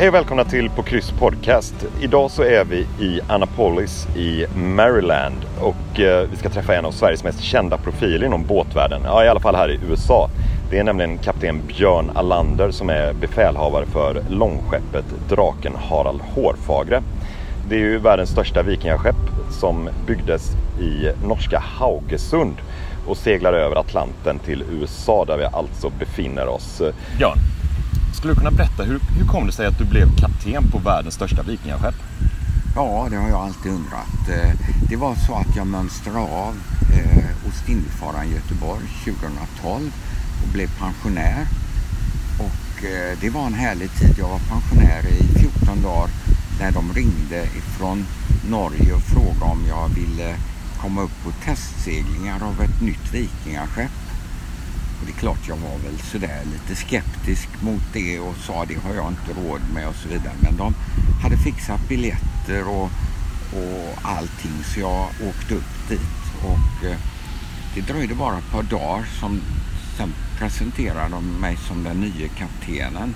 Hej och välkomna till På kryss podcast. Idag så är vi i Annapolis i Maryland och eh, vi ska träffa en av Sveriges mest kända profiler inom båtvärlden. Ja, i alla fall här i USA. Det är nämligen kapten Björn Allander som är befälhavare för långskeppet Draken Harald Hårfagre. Det är ju världens största vikingaskepp som byggdes i norska Haugesund och seglar över Atlanten till USA där vi alltså befinner oss. Björn, skulle du kunna berätta hur, hur kom det sig att du blev kapten på världens största vikingaskepp? Ja, det har jag alltid undrat. Eh, det var så att jag mönstrade av eh, Ostindiefararen Göteborg 2012 och blev pensionär. Och eh, det var en härlig tid. Jag var pensionär i 14 dagar när de ringde ifrån Norge och frågade om jag ville komma upp på testseglingar av ett nytt vikingaskepp. Och det är klart jag var väl sådär lite skeptisk mot det och sa det har jag inte råd med och så vidare. Men de hade fixat biljetter och, och allting så jag åkte upp dit. Och eh, det dröjde bara ett par dagar som sen presenterade de mig som den nya kaptenen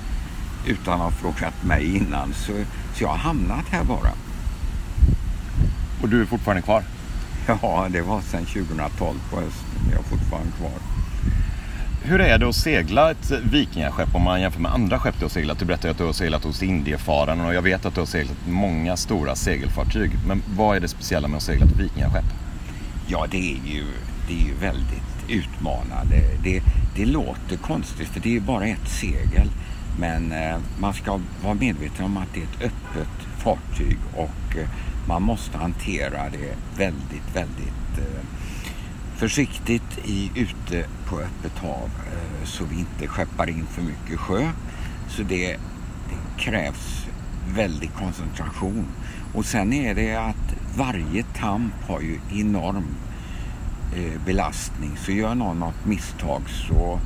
utan att ha frågat mig innan. Så, så jag har hamnat här bara. Och du är fortfarande kvar? Ja, det var sedan 2012 på hösten. Jag är fortfarande kvar. Hur är det att segla ett vikingaskepp om man jämför med andra skepp du har seglat? Du berättade att du har seglat hos Indiefararen och jag vet att du har seglat många stora segelfartyg. Men vad är det speciella med att segla ett vikingaskepp? Ja, det är ju, det är ju väldigt utmanande. Det, det låter konstigt för det är ju bara ett segel. Men eh, man ska vara medveten om att det är ett öppet fartyg och eh, man måste hantera det väldigt, väldigt eh, försiktigt i, ute på öppet hav eh, så vi inte skeppar in för mycket sjö. Så det, det krävs väldig koncentration. Och sen är det att varje tamp har ju enorm eh, belastning. Så gör någon något misstag så,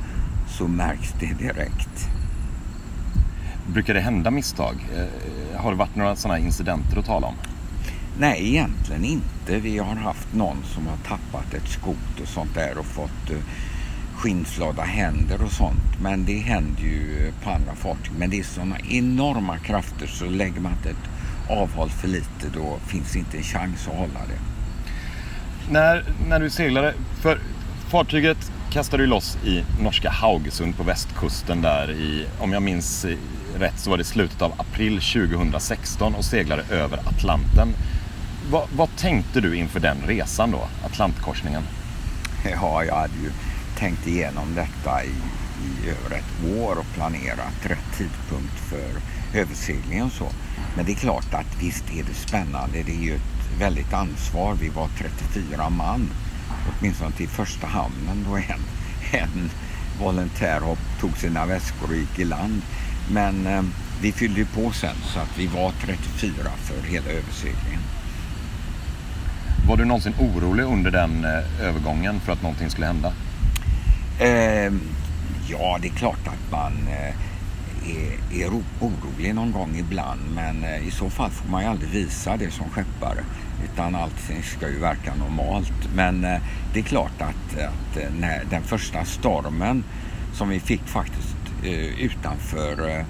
så märks det direkt. Brukar det hända misstag? Eh, har det varit några sådana incidenter att tala om? Nej, egentligen inte. Vi har haft någon som har tappat ett skot och sånt där och fått eh, skinnflada händer och sånt. Men det händer ju på andra fartyg. Men det är sådana enorma krafter så lägger man ett avhåll för lite då finns inte en chans att hålla det. När, när du seglade, för fartyget kastade du loss i norska Haugesund på västkusten där i, om jag minns rätt så var det slutet av april 2016 och seglade över Atlanten vad, vad tänkte du inför den resan då, Atlantkorsningen? Ja, jag hade ju tänkt igenom detta i, i över ett år och planerat rätt tidpunkt för överseglingen och så. Men det är klart att visst är det spännande. Det är ju ett väldigt ansvar. Vi var 34 man, åtminstone till första hamnen då en, en volontär tog sina väskor och gick i land. Men eh, vi fyllde ju på sen så att vi var 34 för hela överseglingen. Var du någonsin orolig under den eh, övergången för att någonting skulle hända? Eh, ja, det är klart att man eh, är, orolig någon gång ibland. Men eh, i så fall får man ju aldrig visa det som skeppare. Utan allting ska ju verka normalt. Men eh, det är klart att, att eh, när den första stormen som vi fick faktiskt utanför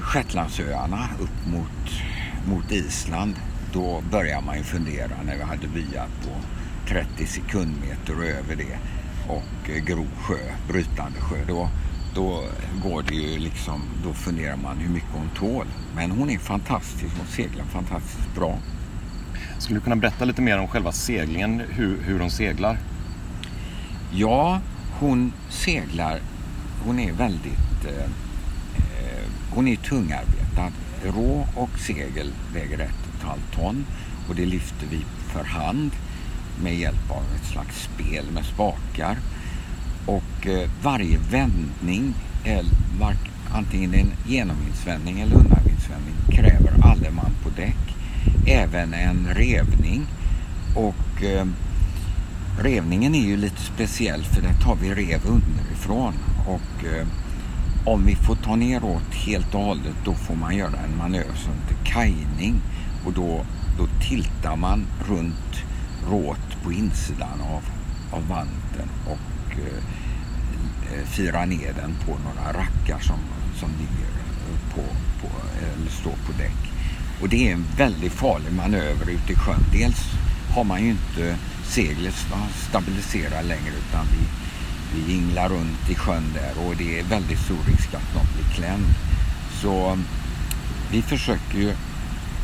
Shetlandsöarna upp mot, mot Island då börjar man ju fundera när vi hade byar på 30 sekundmeter över det och eh, grov sjö, brytande sjö. Då, då går det ju liksom, då funderar man hur mycket hon tål. Men hon är fantastisk, hon seglar fantastiskt bra. Skulle du kunna berätta lite mer om själva seglingen, hur, hur hon seglar? Ja, hon seglar, hon är väldigt, eh, eh hon är tungarbetad. Rå och segel väger ett och ett halvt ton och det lyfter vi för hand med hjälp av ett slags spel med spakar. Och eh, varje vändning, antingen en genomvindsvändning eller undanvindsvändning, kräver alle man på däck. Även en revning. Och eh, revningen är ju lite speciell för där tar vi rev underifrån. Och eh, om vi får ta neråt helt och hållet då får man göra en manöver som heter kajning och då, då tiltar man runt råt på insidan av, av vanten och eh, eh, firar ner den på några rackar som, som ligger på, på, eller står på däck. Och det är en väldigt farlig manöver ute i sjön. Dels har man ju inte seglet stabiliserat längre utan vi, vi jinglar runt i sjön där och det är väldigt stor risk att någon blir klämd. Så mm, vi försöker ju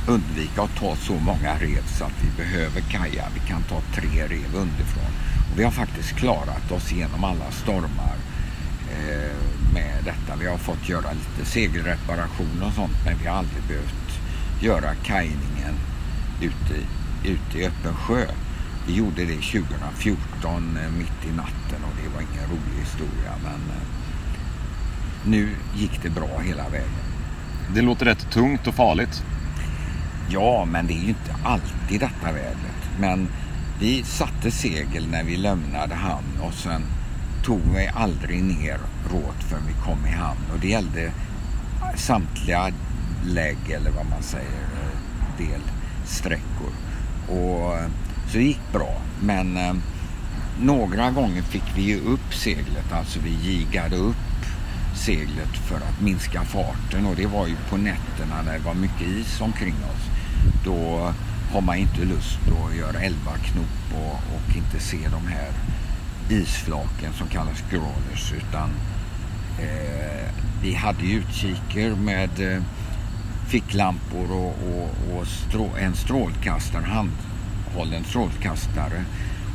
undvika att ta så många rev så att vi behöver kaja. Vi kan ta tre rev underifrån. Och vi har faktiskt klarat oss genom alla stormar eh, med detta. Vi har fått göra lite segelreparation och sånt men vi har aldrig behövt göra kajningen ute, ute i öppen sjö. Vi gjorde det 2014 eh, mitt i natten och det var ingen rolig historia men eh, nu gick det bra hela vägen. Det låter rätt tungt och farligt. Ja, men det är ju inte alltid detta vädret. Men vi satte segel när vi lämnade hamn och sen tog vi aldrig ner råt förrän vi kom i hamn. Och det gällde samtliga lägg eller vad man säger, delsträckor. Och så det gick bra. Men eh, några gånger fick vi ju upp seglet, alltså vi gigade upp seglet för att minska farten och det var ju på nätterna när det var mycket is omkring oss. Då har man inte lust att göra 11 knop och, och inte se de här isflaken som kallas crawlers utan eh, vi hade utkiker med eh, ficklampor och, och, och strå, en strålkastare, handhållen strålkastare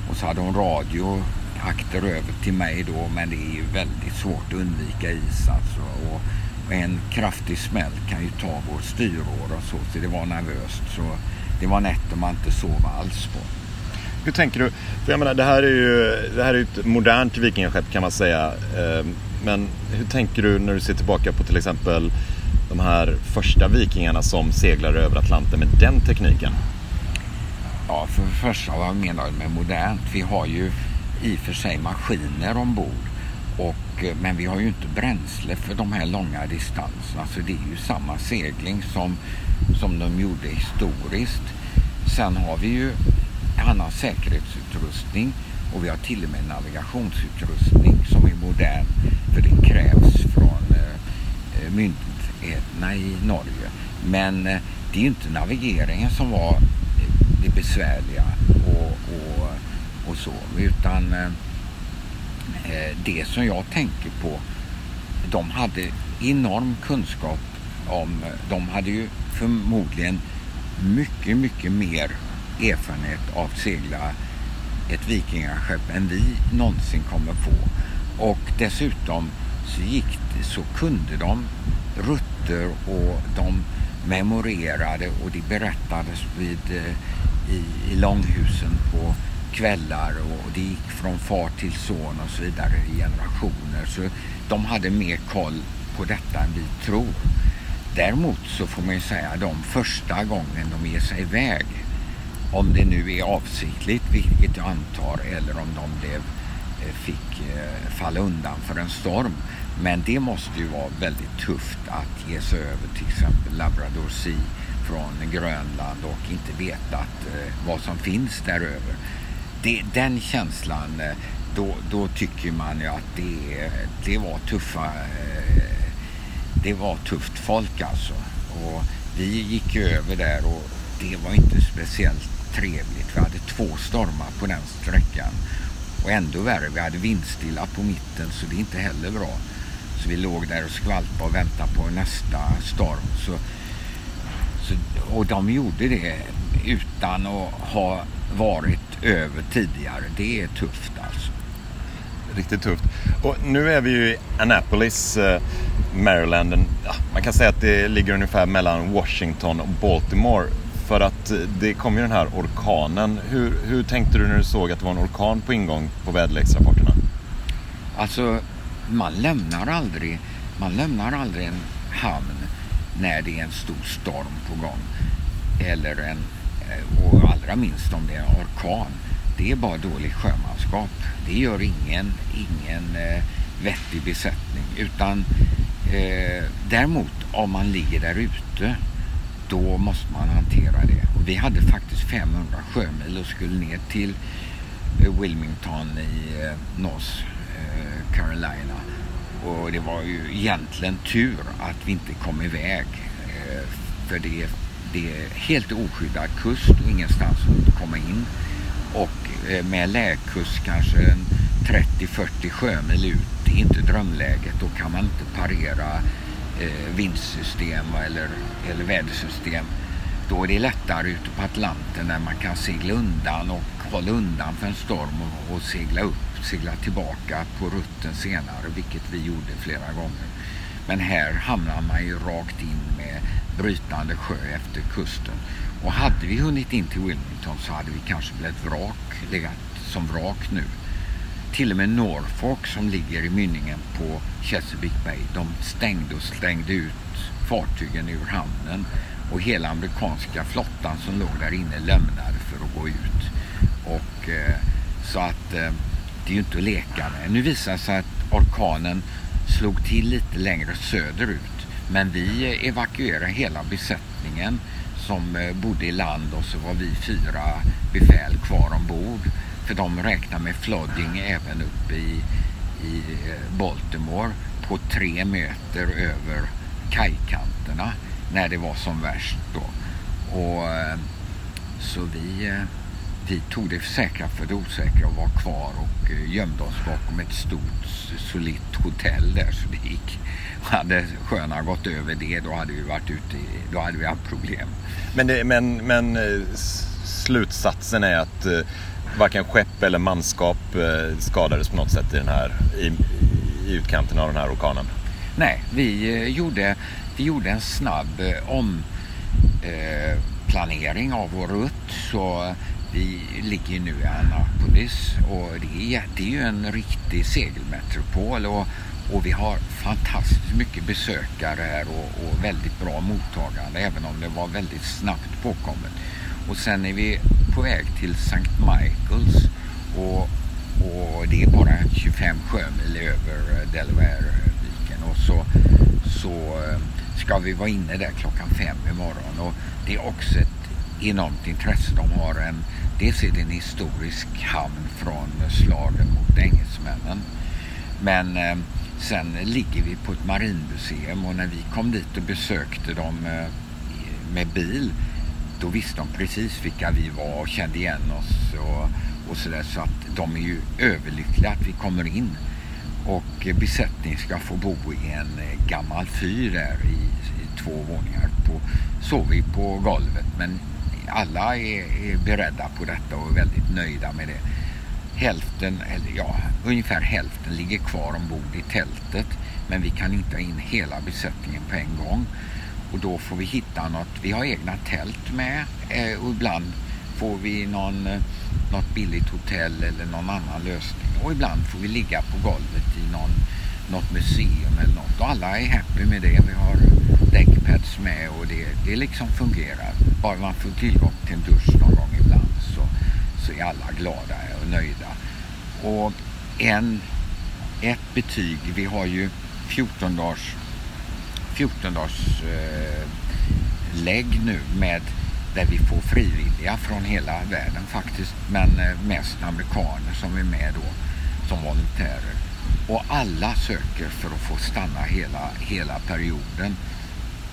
och så hade hon radio akter över till mig då men det är ju väldigt svårt att undvika is alltså. Och, och en kraftig smäll kan ju ta vår styråra och så, så det var nervöst. Så det var nätter man inte sov alls på. Hur tänker du? För jag menar, det här är ju det här är ett modernt vikingaskepp kan man säga. Eh, men hur tänker du när du ser tillbaka på till exempel de här första vikingarna som seglade över Atlanten med den tekniken? Ja, för det första vad menar du med modernt? Vi har ju i och för sig maskiner ombord. Och, eh, men vi har ju inte bränsle för de här långa distanserna. Så det är ju samma segling som, som de gjorde historiskt. Sen har vi ju annan säkerhetsutrustning och vi har till och med navigationsutrustning som är modern. För det krävs från eh, eh myndigheterna i Norge. Men eh, det är ju inte navigeringen som var det besvärliga. Och, och och så. Utan eh, det som jag tänker på, de hade enorm kunskap om, de hade ju förmodligen mycket, mycket mer erfarenhet av att segla ett vikingaskepp än vi någonsin kommer få. Och dessutom så gick det, så kunde de rutter och de memorerade och det berättades vid, eh, i, i långhusen på kvällar och det gick från far till son och så vidare i generationer. Så de hade mer koll på detta än vi tror. Däremot så får man ju säga de första gången de ger sig iväg, om det nu är avsiktligt, vilket jag antar, eller om de blev, eh, fick eh, falla undan för en storm. Men det måste ju vara väldigt tufft att ge sig över till exempel Labrador Sea från Grönland och inte vetat eh, vad som finns däröver det, den känslan, eh, då, då tycker man ju att det, det var tuffa, eh, det var tufft folk alltså. Och vi gick ju över där och det var inte speciellt trevligt. Vi hade två stormar på den sträckan. Och ändå värre, vi hade vindstilla på mitten så det är inte heller bra. Så vi låg där och skvalpade och väntade på nästa storm. Så, så, och de gjorde det utan att ha varit över tidigare. Det är tufft alltså. Riktigt tufft. Och nu är vi ju i Annapolis, eh, Maryland. Man kan säga att det ligger ungefär mellan Washington och Baltimore. För att eh, det kom ju den här orkanen. Hur, hur tänkte du när du såg att det var en orkan på ingång på väderleksrapporterna? Alltså, man lämnar aldrig, man lämnar aldrig en hamn när det är en stor storm på gång. Eller en eh, och allra minst om det är en orkan. Det är bara dåligt sjömanskap. Det gör ingen, ingen eh, vettig besättning. Utan eh, däremot om man ligger där ute då måste man hantera det. Och vi hade faktiskt 500 sjömil och skulle ner till eh, Wilmington i eh, North eh, Carolina. Och det var ju egentligen tur att vi inte kom iväg. Eh, för det är, det är helt oskyddad kust och ingenstans att komma in. Och eh, med lägkust kanske 30-40 sjömil ut, det är inte drömläget. Då kan man inte parera eh, vindsystem eller, eller vädersystem. Då är det lättare ute på Atlanten när man kan segla undan och hålla undan för en storm och, och segla upp segla tillbaka på rutten senare, vilket vi gjorde flera gånger. Men här hamnar man ju rakt in med brytande sjö efter kusten. Och hade vi hunnit in till Wilmington så hade vi kanske blivit vrak, legat som vrak nu. Till och med Norfolk som ligger i mynningen på Chesapeake Bay, de stängde och slängde ut fartygen ur hamnen och hela amerikanska flottan som låg där inne lämnade för att gå ut. Och eh, så att eh, är ju inte att leka med. Nu visar det sig att orkanen slog till lite längre söderut. Men vi eh, evakuerade hela besättningen som eh, bodde i land och så var vi fyra befäl kvar ombord. För de räknar med flooding även uppe i, i eh, Baltimore på tre meter över kajkanterna när det var som värst då. Och, så vi vi tog det säkra för det osäkra och var kvar och eh, gömde oss bakom ett stort solitt hotell där så det gick. Hade sjöarna gått över det då hade vi varit ute, då hade vi haft problem. Men, det, men, men eh, slutsatsen är att eh, varken skepp eller manskap skadades på något sätt i, den här, i, i utkanten av den här orkanen? Nej, vi gjorde, vi gjorde en snabb omplanering av vår rutt. Så vi ligger nu i Annapolis och det är, det är ju en riktig segelmetropol och, och vi har fantastiskt mycket besökare här och, och, väldigt bra mottagande även om det var väldigt snabbt påkommet. Och sen är vi på väg till St. Michaels och, och det är bara 25 sjömil över Delawareviken och så, så eh, ska vi vara inne där klockan fem imorgon och det är också ett enormt intresse. De har en, dels är det en historisk hamn från slagen mot engelsmännen. Men eh, sen ligger vi på ett marinmuseum och när vi kom dit och besökte dem eh, med bil då visste de precis vilka vi var och kände igen oss och, och sådär. Så att de är ju överlyckliga att vi kommer in. Och besättningen ska få bo i en eh, gammal fyr där i, i två våningar. På, sov vi på golvet men alla är, är, beredda på detta och är väldigt nöjda med det. Hälften, eller ja, ungefär hälften ligger kvar ombord i tältet men vi kan inte ha in hela besättningen på en gång. Och då får vi hitta något, vi har egna tält med eh, och ibland får vi någon, eh, något billigt hotell eller någon annan lösning. Och ibland får vi ligga på golvet i någon, något museum eller något. Och alla är happy med det. Vi har däckpads med och det, det liksom fungerar. Bara man får tillgång till en dusch någon gång ibland så, så är alla glada och nöjda. Och en, ett betyg, vi har ju 14 dagars 14 dagars eh, lägg nu med där vi får frivilliga från hela världen faktiskt men eh, mest amerikaner som är med då som volontärer. Och alla söker för att få stanna hela, hela perioden.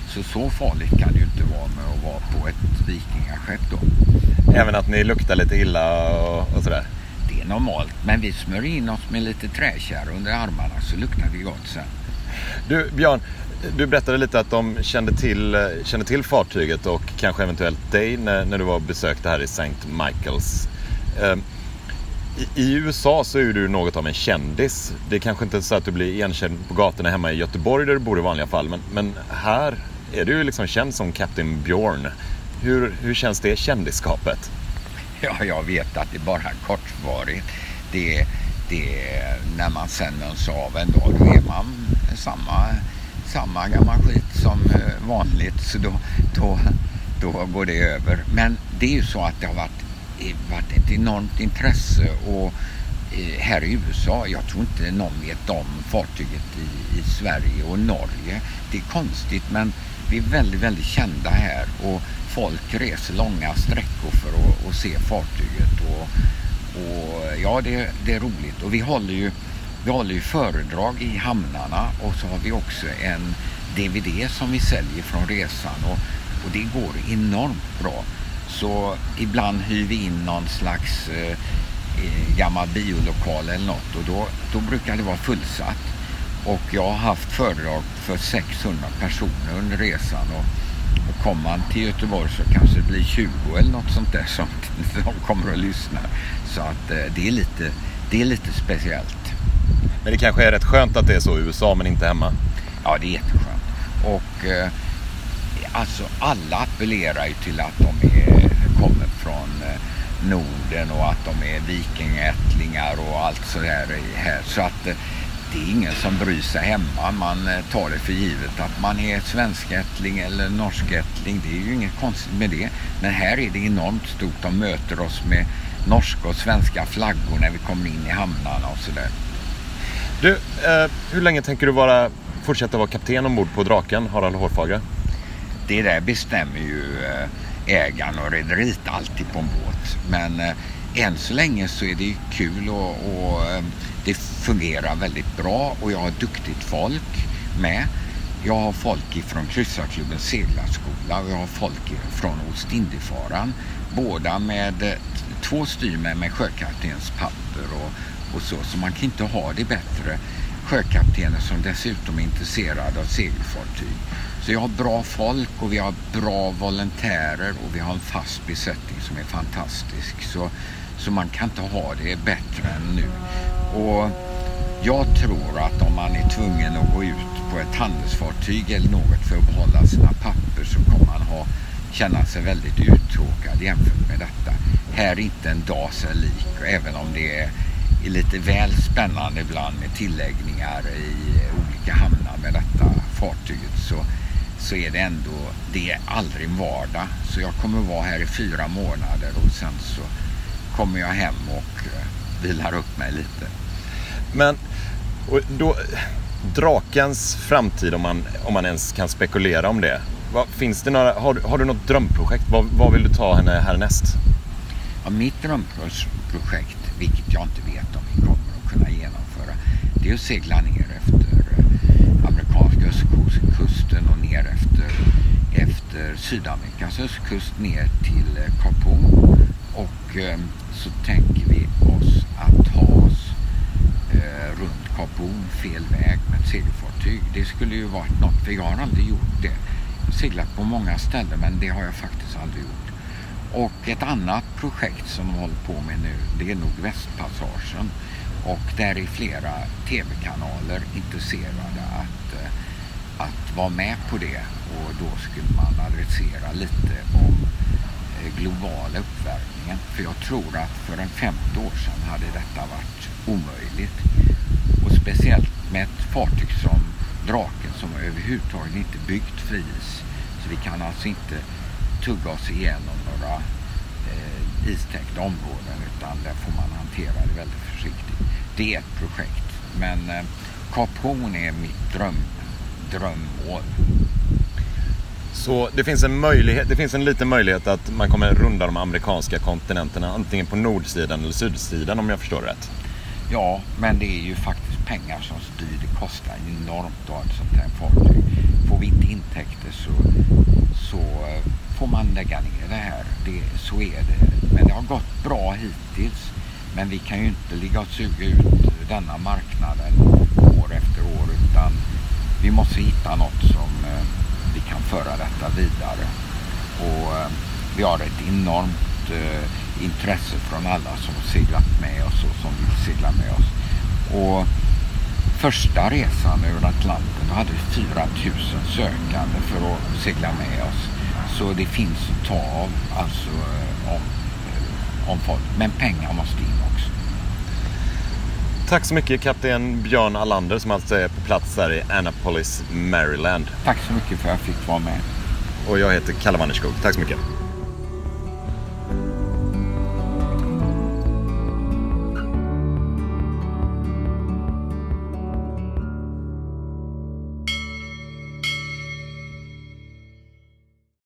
Så så farligt kan det ju inte vara med att vara på ett vikingaskepp då. Även att ni luktar lite illa och, och sådär? Det är normalt, men vi smörjer in oss med lite träkärr under armarna så luktar vi gott sen. Du Björn, du berättade lite att de kände till, kände till fartyget och kanske eventuellt dig när, när du var besökte här i St. Michaels. Ehm, i, I USA så är du något av en kändis. Det är kanske inte så att du blir igenkänd på gatorna hemma i Göteborg där du bor i vanliga fall. Men, men här är du liksom känd som Captain Björn. Hur, hur känns det kändisskapet? Ja, jag vet att det är bara kortvarigt. Det, det, när man sen mönstrar av en dag, då är man samma, samma gamla skit som eh, vanligt. Så då, då, då går det över. Men det är ju så att det har varit, varit ett enormt intresse och eh, här i USA, jag tror inte någon vet om fartyget i, i Sverige och Norge. Det är konstigt men vi är väldigt, väldigt kända här och folk reser långa sträckor för att, att se fartyget. Och, och ja, det, det, är roligt. Och vi håller ju vi håller ju föredrag i hamnarna och så har vi också en DVD som vi säljer från resan och, och det går enormt bra. Så ibland hyr vi in någon slags eh, gammal biolokal eller något och då, då brukar det vara fullsatt. Och jag har haft föredrag för 600 personer under resan och, och kommer man till Göteborg så kanske det blir 20 eller något sånt där som de kommer att lyssna. Så att eh, det, är lite, det är lite speciellt. Men det kanske är rätt skönt att det är så i USA men inte hemma? Ja, det är jätteskönt. Och eh, alltså alla appellerar ju till att de är, kommer från eh, Norden och att de är vikingättlingar och allt sådär här. Så att eh, det är ingen som bryr sig hemma. Man eh, tar det för givet att man är svenskättling eller norskättling. Det är ju inget konstigt med det. Men här är det enormt stort. De möter oss med norska och svenska flaggor när vi kommer in i hamnarna och sådär. Du, eh, hur länge tänker du vara, fortsätta vara kapten ombord på Draken, Harald Hårfagre? Det där bestämmer ju eh, ägaren och rederiet alltid på en båt. Men eh, än så länge så är det kul och, och eh, det fungerar väldigt bra och jag har duktigt folk med. Jag har folk ifrån Kryssarklubbens seglarskola och jag har folk från Ostindiefararen. Båda med eh, två styrmän med sjökaptenens papper och, och så. Så man kan inte ha det bättre. Sjökaptener som dessutom är intresserade av segelfartyg. Så jag har bra folk och vi har bra volontärer och vi har en fast besättning som är fantastisk. Så, så man kan inte ha det bättre än nu. Och jag tror att om man är tvungen att gå ut på ett handelsfartyg eller något för att behålla sina papper så kommer man ha, känna sig väldigt uttråkad jämfört med detta. Här är inte en dag sig lik, även om det är, är lite väl spännande ibland med tilläggningar i olika hamnar med detta fartyget så, så är det ändå, det är aldrig vardag. Så jag kommer vara här i fyra månader och sen så kommer jag hem och eh, vilar upp mig lite. Men då, drakens framtid, om man, om man ens kan spekulera om det. Vad, finns det några, har, har du något drömprojekt? Vad, vad vill du ta henne härnäst? Ja, mitt drömprojekt, vilket jag inte vet om vi kommer att kunna genomföra, det är att segla ner efter amerikanska östkusten och ner efter, efter Sydamerikas östkust ner till eh, Kapon. Och eh, så tänker vi oss att ta oss eh, runt Kap Horn fel väg med ett segelfartyg. Det skulle ju varit något, för jag har aldrig gjort det. Jag har seglat på många ställen men det har jag faktiskt aldrig gjort. Och ett annat projekt som de håller på med nu det är nog västpassagen. Och där är flera tv-kanaler intresserade att, eh, att vara med på det. Och då skulle man adressera lite om eh, globala uppvärmningen. För jag tror att för en 50 år sedan hade detta varit omöjligt. Och speciellt med ett fartyg som Draken som överhuvudtaget inte byggt för is. Så vi kan alltså inte tugga oss igenom några eh, istäckta områden utan där får man hantera det väldigt försiktigt. Det är ett projekt. Men eh, Horn är mitt dröm, drömmål. Så det finns en möjlighet, det finns en liten möjlighet att man kommer runda de amerikanska kontinenterna antingen på nordsidan eller sydsidan om jag förstår rätt. Ja, men det är ju faktiskt pengar som styr. Det kostar enormt att ha ett sånt här fartyg. Får vi inte intäkter så, så eh, får man lägga ner det här. Det, så är det. Men det har gått bra hittills. Men vi kan ju inte ligga och suga ut denna marknaden år efter år utan vi måste hitta något som eh, vi kan föra detta vidare. Och eh, vi har ett enormt eh, intresse från alla som seglat med oss och som vill segla med oss. Och första resan över Atlanten hade vi 4000 sökande för att segla med oss. Så det finns att ta av alltså, om, om folk. Men pengar måste in också. Tack så mycket kapten Björn Allander som alltså är på plats här i Annapolis, Maryland. Tack så mycket för att jag fick vara med. Och jag heter Kalle Wannerskog. Tack så mycket.